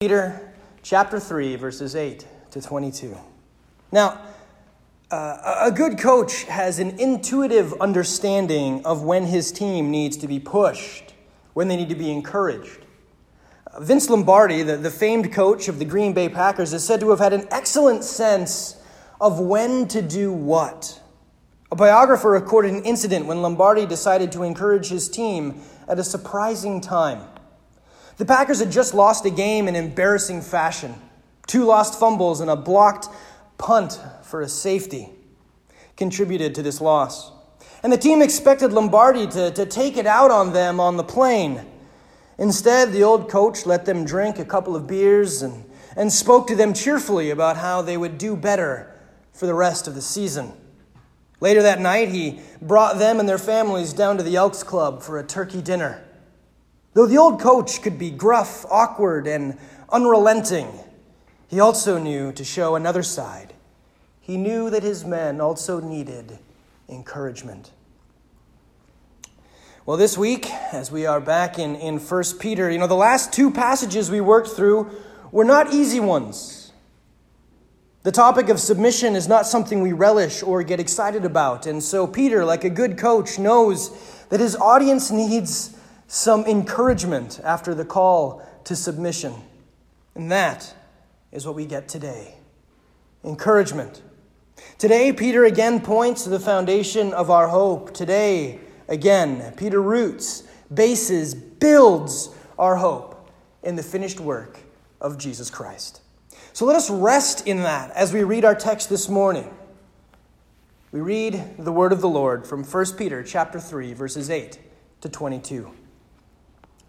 Peter chapter 3, verses 8 to 22. Now, uh, a good coach has an intuitive understanding of when his team needs to be pushed, when they need to be encouraged. Vince Lombardi, the, the famed coach of the Green Bay Packers, is said to have had an excellent sense of when to do what. A biographer recorded an incident when Lombardi decided to encourage his team at a surprising time. The Packers had just lost a game in embarrassing fashion two lost fumbles and a blocked punt for a safety contributed to this loss. And the team expected Lombardi to, to take it out on them on the plane. Instead, the old coach let them drink a couple of beers and, and spoke to them cheerfully about how they would do better for the rest of the season. Later that night, he brought them and their families down to the Elks Club for a turkey dinner. Though the old coach could be gruff, awkward, and unrelenting, he also knew to show another side. He knew that his men also needed encouragement. Well, this week, as we are back in, in 1 Peter, you know, the last two passages we worked through were not easy ones. The topic of submission is not something we relish or get excited about. And so, Peter, like a good coach, knows that his audience needs some encouragement after the call to submission. And that is what we get today encouragement. Today, Peter again points to the foundation of our hope. Today, again, Peter roots, bases, builds our hope in the finished work of Jesus Christ. So let us rest in that as we read our text this morning. We read the word of the Lord from 1 Peter chapter 3 verses 8 to 22.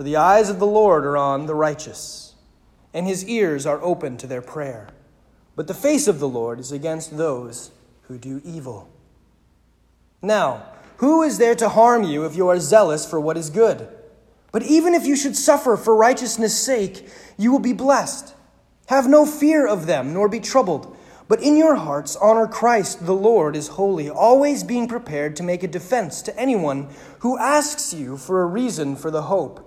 For the eyes of the Lord are on the righteous, and his ears are open to their prayer. But the face of the Lord is against those who do evil. Now, who is there to harm you if you are zealous for what is good? But even if you should suffer for righteousness' sake, you will be blessed. Have no fear of them, nor be troubled. But in your hearts, honor Christ the Lord is holy, always being prepared to make a defense to anyone who asks you for a reason for the hope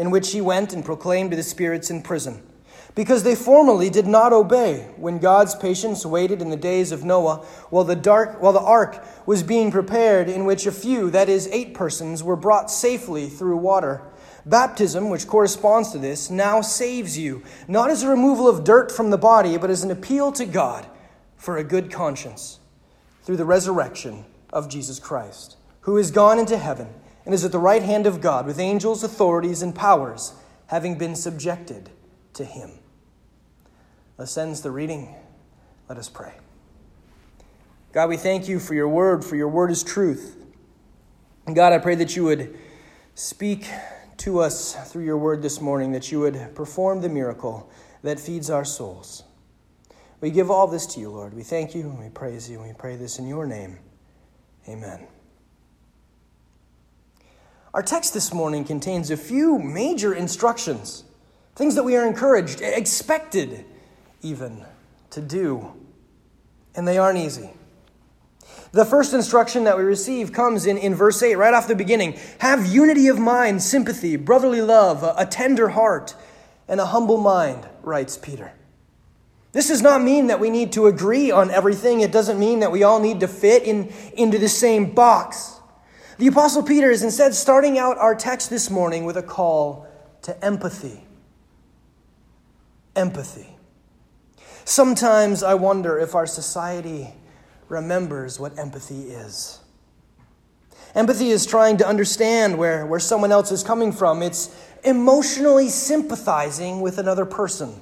in which he went and proclaimed to the spirits in prison, because they formerly did not obey when God's patience waited in the days of Noah while the, dark, while the ark was being prepared, in which a few, that is, eight persons, were brought safely through water. Baptism, which corresponds to this, now saves you, not as a removal of dirt from the body, but as an appeal to God for a good conscience through the resurrection of Jesus Christ, who is gone into heaven and is at the right hand of God with angels, authorities, and powers having been subjected to him. Thus ends the reading. Let us pray. God, we thank you for your word, for your word is truth. And God, I pray that you would speak to us through your word this morning, that you would perform the miracle that feeds our souls. We give all this to you, Lord. We thank you and we praise you and we pray this in your name. Amen. Our text this morning contains a few major instructions, things that we are encouraged, expected even, to do. And they aren't easy. The first instruction that we receive comes in, in verse 8, right off the beginning. Have unity of mind, sympathy, brotherly love, a, a tender heart, and a humble mind, writes Peter. This does not mean that we need to agree on everything. It doesn't mean that we all need to fit in, into the same box. The Apostle Peter is instead starting out our text this morning with a call to empathy. Empathy. Sometimes I wonder if our society remembers what empathy is. Empathy is trying to understand where, where someone else is coming from. It's emotionally sympathizing with another person.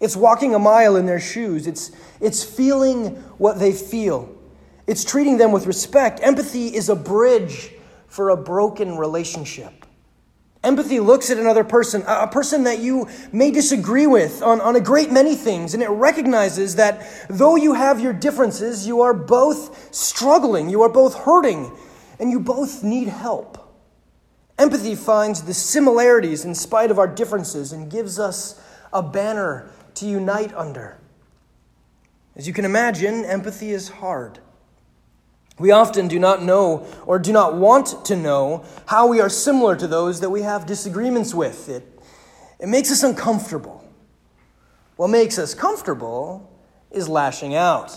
It's walking a mile in their shoes. It's, it's feeling what they feel. It's treating them with respect. Empathy is a bridge for a broken relationship. Empathy looks at another person, a person that you may disagree with on, on a great many things, and it recognizes that though you have your differences, you are both struggling, you are both hurting, and you both need help. Empathy finds the similarities in spite of our differences and gives us a banner to unite under. As you can imagine, empathy is hard. We often do not know or do not want to know how we are similar to those that we have disagreements with. It, it makes us uncomfortable. What makes us comfortable is lashing out.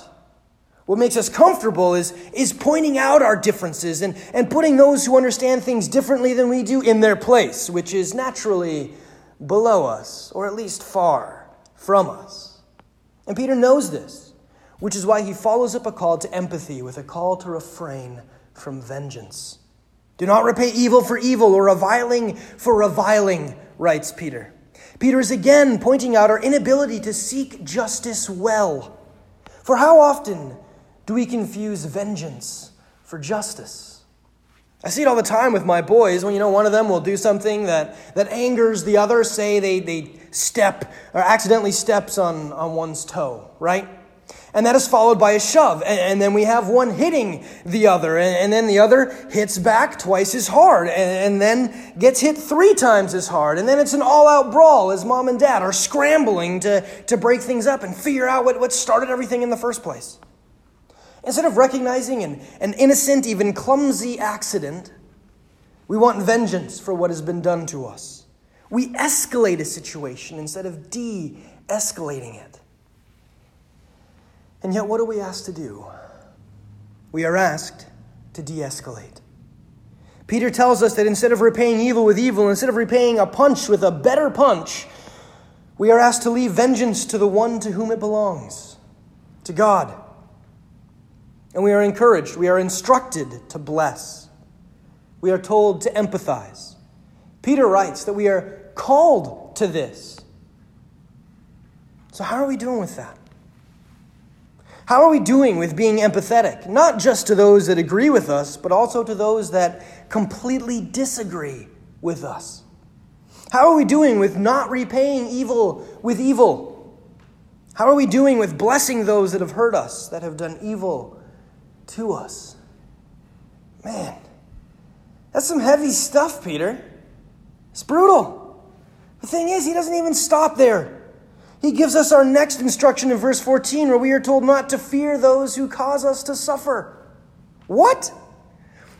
What makes us comfortable is, is pointing out our differences and, and putting those who understand things differently than we do in their place, which is naturally below us, or at least far from us. And Peter knows this which is why he follows up a call to empathy with a call to refrain from vengeance. Do not repay evil for evil or reviling for reviling, writes Peter. Peter is again pointing out our inability to seek justice well. For how often do we confuse vengeance for justice? I see it all the time with my boys when you know one of them will do something that, that angers the other, say they, they step or accidentally steps on, on one's toe, right? And that is followed by a shove. And, then we have one hitting the other. And, then the other hits back twice as hard. And, then gets hit three times as hard. And then it's an all out brawl as mom and dad are scrambling to, to break things up and figure out what, what started everything in the first place. Instead of recognizing an, an innocent, even clumsy accident, we want vengeance for what has been done to us. We escalate a situation instead of de escalating it. And yet, what are we asked to do? We are asked to de escalate. Peter tells us that instead of repaying evil with evil, instead of repaying a punch with a better punch, we are asked to leave vengeance to the one to whom it belongs, to God. And we are encouraged, we are instructed to bless. We are told to empathize. Peter writes that we are called to this. So, how are we doing with that? How are we doing with being empathetic? Not just to those that agree with us, but also to those that completely disagree with us. How are we doing with not repaying evil with evil? How are we doing with blessing those that have hurt us, that have done evil to us? Man, that's some heavy stuff, Peter. It's brutal. The thing is, he doesn't even stop there. He gives us our next instruction in verse 14, where we are told not to fear those who cause us to suffer. What?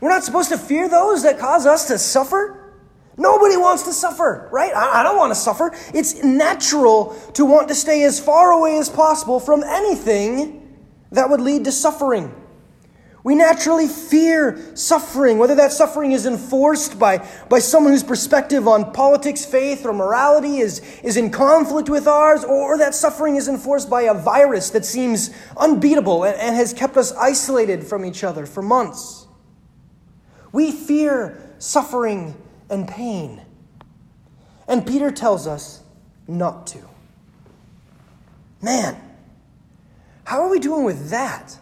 We're not supposed to fear those that cause us to suffer? Nobody wants to suffer, right? I, don't want to suffer. It's natural to want to stay as far away as possible from anything that would lead to suffering. We naturally fear suffering, whether that suffering is enforced by, by someone whose perspective on politics, faith, or morality is, is in conflict with ours, or that suffering is enforced by a virus that seems unbeatable and, and has kept us isolated from each other for months. We fear suffering and pain. And Peter tells us not to. Man, how are we doing with that?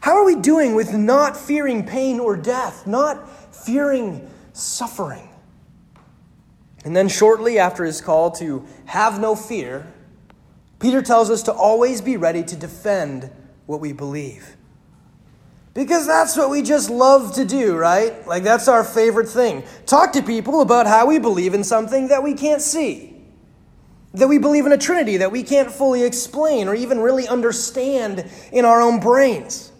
How are we doing with not fearing pain or death, not fearing suffering? And then, shortly after his call to have no fear, Peter tells us to always be ready to defend what we believe. Because that's what we just love to do, right? Like, that's our favorite thing. Talk to people about how we believe in something that we can't see. That we believe in a Trinity that we can't fully explain or even really understand in our own brains.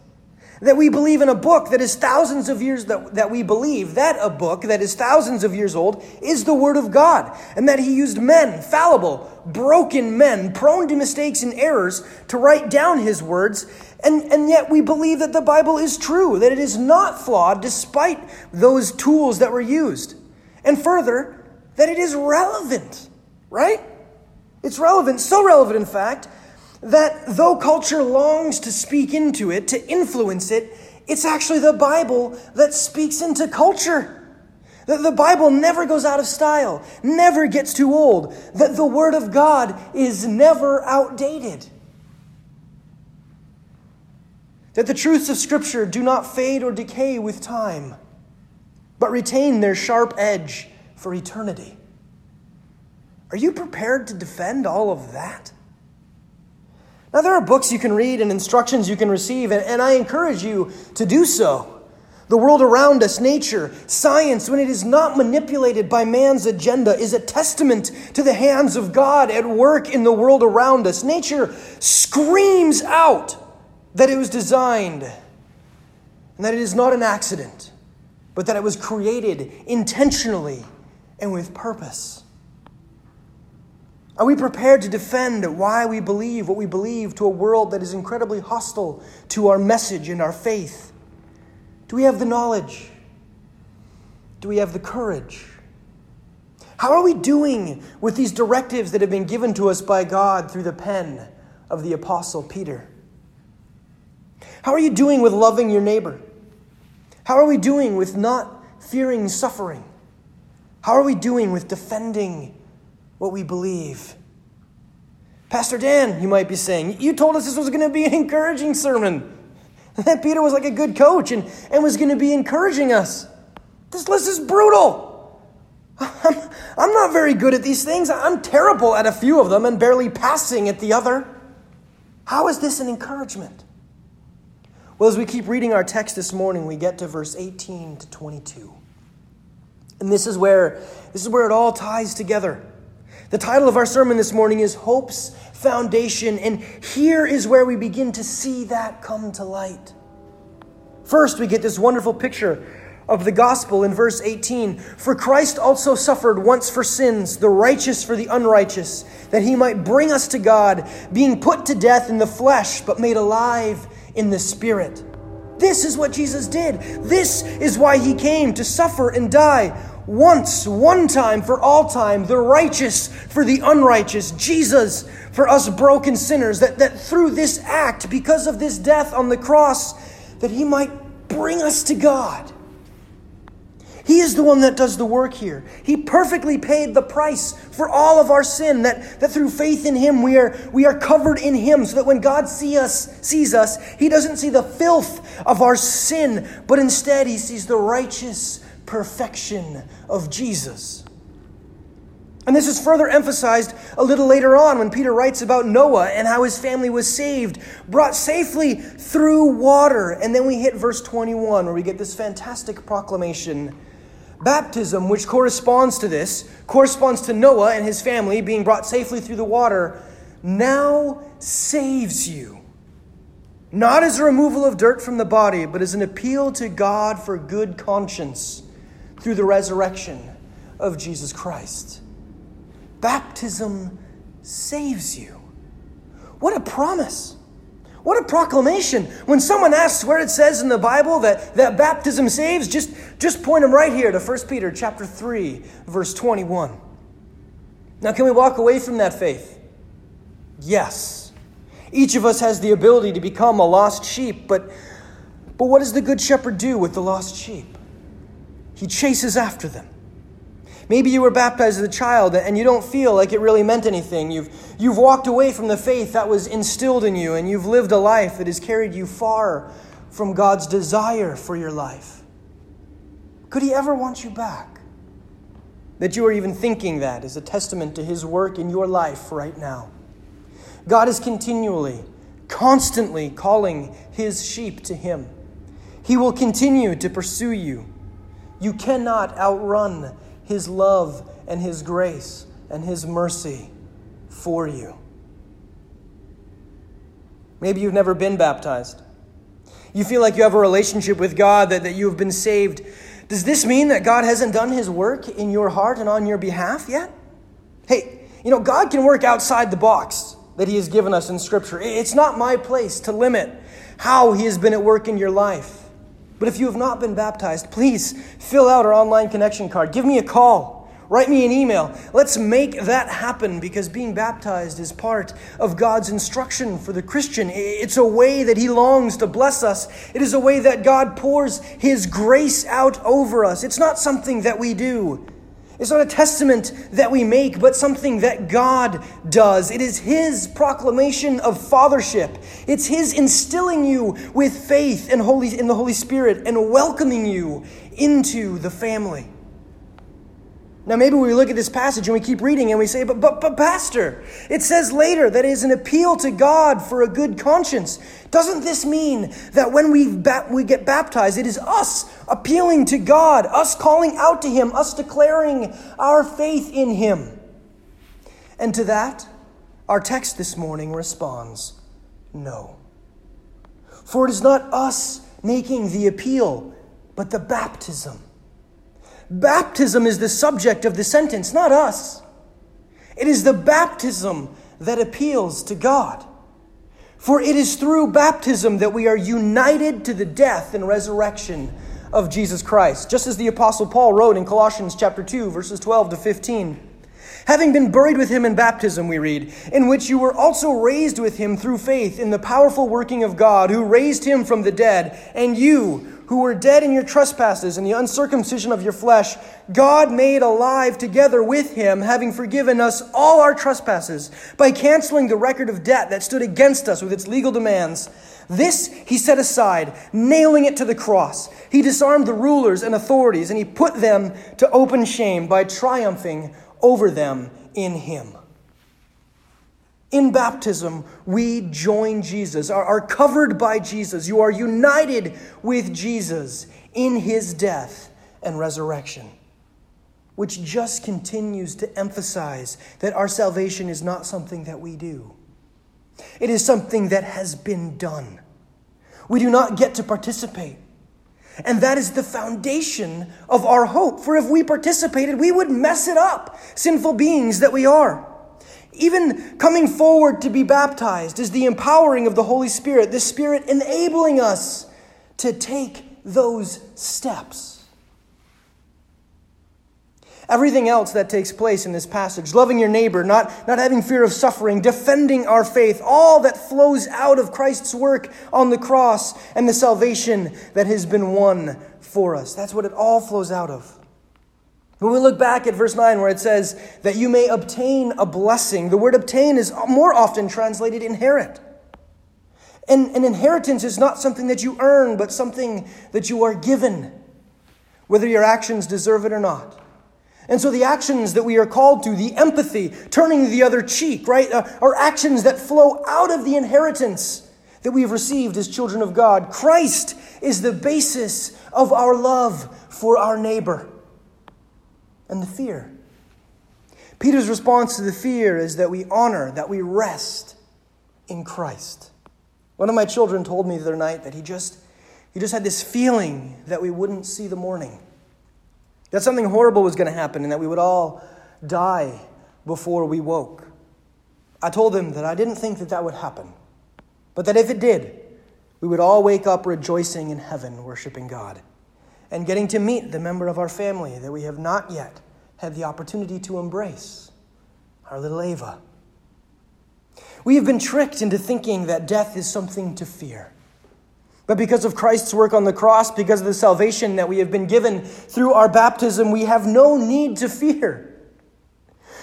That we believe in a book that is thousands of years that, that we believe, that a book that is thousands of years old is the Word of God. And that He used men, fallible, broken men, prone to mistakes and errors, to write down His words. And, and yet we believe that the Bible is true, that it is not flawed despite those tools that were used. And further, that it is relevant, right? It's relevant, so relevant, in fact, that though culture longs to speak into it, to influence it, it's actually the Bible that speaks into culture. That the Bible never goes out of style, never gets too old, that the Word of God is never outdated. That the truths of Scripture do not fade or decay with time, but retain their sharp edge for eternity. Are you prepared to defend all of that? Now, there are books you can read and instructions you can receive, and, and I encourage you to do so. The world around us, nature, science, when it is not manipulated by man's agenda, is a testament to the hands of God at work in the world around us. Nature screams out that it was designed and that it is not an accident, but that it was created intentionally and with purpose. Are we prepared to defend why we believe what we believe to a world that is incredibly hostile to our message and our faith? Do we have the knowledge? Do we have the courage? How are we doing with these directives that have been given to us by God through the pen of the Apostle Peter? How are you doing with loving your neighbor? How are we doing with not fearing suffering? How are we doing with defending what we believe. Pastor Dan, you might be saying, you told us this was going to be an encouraging sermon. That Peter was like a good coach and, and was going to be encouraging us. This list is brutal. I'm, I'm not very good at these things. I'm terrible at a few of them and barely passing at the other. How is this an encouragement? Well, as we keep reading our text this morning, we get to verse 18 to 22. And this is where this is where it all ties together. The title of our sermon this morning is Hope's Foundation, and here is where we begin to see that come to light. First, we get this wonderful picture of the gospel in verse 18. For Christ also suffered once for sins, the righteous for the unrighteous, that he might bring us to God, being put to death in the flesh, but made alive in the spirit. This is what Jesus did. This is why he came to suffer and die once, one time for all time, the righteous for the unrighteous, Jesus for us broken sinners, that, that through this act, because of this death on the cross, that he might bring us to God. He is the one that does the work here. He perfectly paid the price for all of our sin, that, that through faith in Him we are, we are covered in Him, so that when God see us, sees us, He doesn't see the filth of our sin, but instead He sees the righteous perfection of Jesus. And this is further emphasized a little later on when Peter writes about Noah and how his family was saved, brought safely through water. And then we hit verse 21 where we get this fantastic proclamation. Baptism, which corresponds to this, corresponds to Noah and his family being brought safely through the water, now saves you. Not as a removal of dirt from the body, but as an appeal to God for good conscience through the resurrection of Jesus Christ. Baptism saves you. What a promise! What a proclamation. When someone asks where it says in the Bible that, that baptism saves, just, just point them right here to 1 Peter chapter 3, verse 21. Now, can we walk away from that faith? Yes. Each of us has the ability to become a lost sheep, but, but what does the Good Shepherd do with the lost sheep? He chases after them. Maybe you were baptized as a child and you don't feel like it really meant anything. You've, you've walked away from the faith that was instilled in you and you've lived a life that has carried you far from God's desire for your life. Could He ever want you back? That you are even thinking that is a testament to His work in your life right now. God is continually, constantly calling His sheep to Him. He will continue to pursue you. You cannot outrun His love and His grace and His mercy for you. Maybe you've never been baptized. You feel like you have a relationship with God, that, that you have been saved. Does this mean that God hasn't done His work in your heart and on your behalf yet? Hey, you know, God can work outside the box that He has given us in Scripture. It's not my place to limit how He has been at work in your life. But if you have not been baptized, please fill out our online connection card. Give me a call. write me an email. Let's make that happen because being baptized is part of God's instruction for the Christian. It's a way that He longs to bless us, it is a way that God pours His grace out over us. It's not something that we do. It's not a testament that we make, but something that God does. It is His proclamation of fathership. It's His instilling you with faith in, Holy, in the Holy Spirit and welcoming you into the family. Now, maybe we look at this passage and we keep reading and we say, but, but, but, Pastor, it says later that it is an appeal to God for a good conscience. Doesn't this mean that when we, ba- we get baptized, it is us appealing to God, us calling out to Him, us declaring our faith in Him? And to that, our text this morning responds no. For it is not us making the appeal, but the baptism. Baptism is the subject of the sentence, not us. It is the baptism that appeals to God. For it is through baptism that we are united to the death and resurrection of Jesus Christ. Just as the apostle Paul wrote in Colossians chapter 2 verses 12 to 15. Having been buried with him in baptism, we read, in which you were also raised with him through faith in the powerful working of God who raised him from the dead, and you who were dead in your trespasses and the uncircumcision of your flesh, God made alive together with him, having forgiven us all our trespasses by canceling the record of debt that stood against us with its legal demands. This he set aside, nailing it to the cross. He disarmed the rulers and authorities, and he put them to open shame by triumphing over them in him. In baptism, we join Jesus, are, covered by Jesus. You are united with Jesus in his death and resurrection, which just continues to emphasize that our salvation is not something that we do, it is something that has been done. We do not get to participate. And that is the foundation of our hope. For if we participated, we would mess it up, sinful beings that we are. Even coming forward to be baptized is the empowering of the Holy Spirit, the Spirit enabling us to take those steps. Everything else that takes place in this passage, loving your neighbor, not, not having fear of suffering, defending our faith, all that flows out of Christ's work on the cross and the salvation that has been won for us. That's what it all flows out of. When we look back at verse 9, where it says that you may obtain a blessing, the word obtain is more often translated inherit. And an inheritance is not something that you earn, but something that you are given, whether your actions deserve it or not. And so the actions that we are called to, the empathy, turning the other cheek, right, uh, are actions that flow out of the inheritance that we've received as children of God. Christ is the basis of our love for our neighbor and the fear. Peter's response to the fear is that we honor, that we rest in Christ. One of my children told me the other night that he just, he just had this feeling that we wouldn't see the morning, that something horrible was going to happen, and that we would all die before we woke. I told them that I didn't think that that would happen, but that if it did, we would all wake up rejoicing in heaven, worshiping God and getting to meet the member of our family that we have not yet had the opportunity to embrace, our little Ava. We have been tricked into thinking that death is something to fear. But because of Christ's work on the cross, because of the salvation that we have been given through our baptism, we have no need to fear.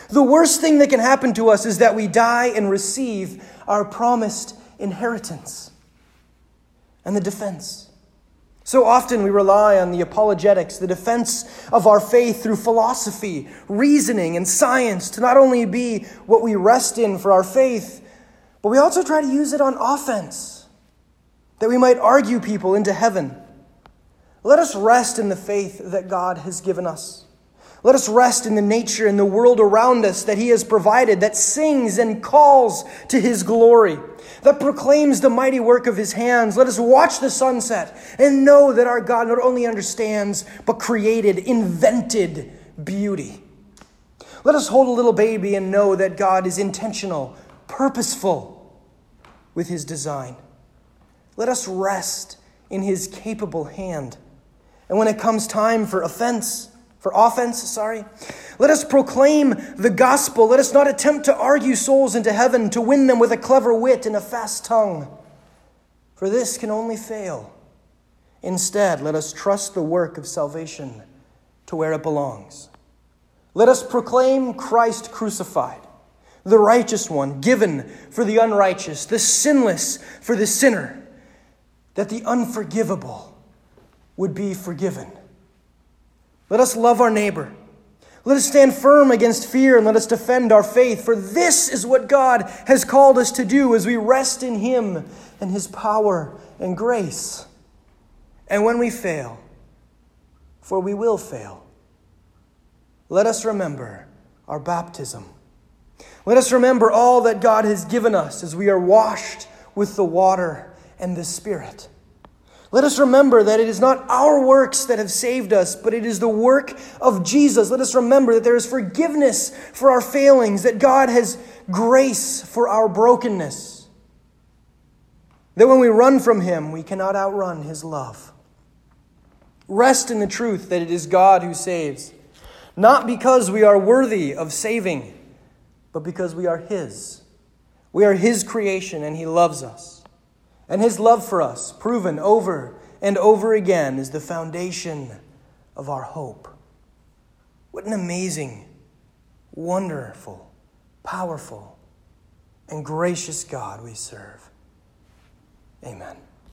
The worst thing that can happen to us is that we die and receive our promised inheritance and the defense. So often we rely on the apologetics, the defense of our faith through philosophy, reasoning, and science to not only be what we rest in for our faith, but we also try to use it on offense, that we might argue people into heaven. Let us rest in the faith that God has given us. Let us rest in the nature and the world around us that He has provided, that sings and calls to His glory that proclaims the mighty work of his hands. Let us watch the sunset and know that our God not only understands, but created, invented beauty. Let us hold a little baby and know that God is intentional, purposeful with his design. Let us rest in his capable hand. And when it comes time for offense, for offense, sorry. Let us proclaim the gospel. Let us not attempt to argue souls into heaven, to win them with a clever wit and a fast tongue. For this can only fail. Instead, let us trust the work of salvation to where it belongs. Let us proclaim Christ crucified, the righteous one given for the unrighteous, the sinless for the sinner, that the unforgivable would be forgiven let us love our neighbor. Let us stand firm against fear and let us defend our faith, for this is what God has called us to do as we rest in Him and His power and grace. And when we fail, for we will fail, let us remember our baptism. Let us remember all that God has given us as we are washed with the water and the Spirit. Let us remember that it is not our works that have saved us, but it is the work of Jesus. Let us remember that there is forgiveness for our failings, that God has grace for our brokenness. That when we run from Him, we cannot outrun His love. Rest in the truth that it is God who saves, not because we are worthy of saving, but because we are His. We are His creation and He loves us. And his love for us, proven over and over again, is the foundation of our hope. What an amazing, wonderful, powerful, and gracious God we serve. Amen.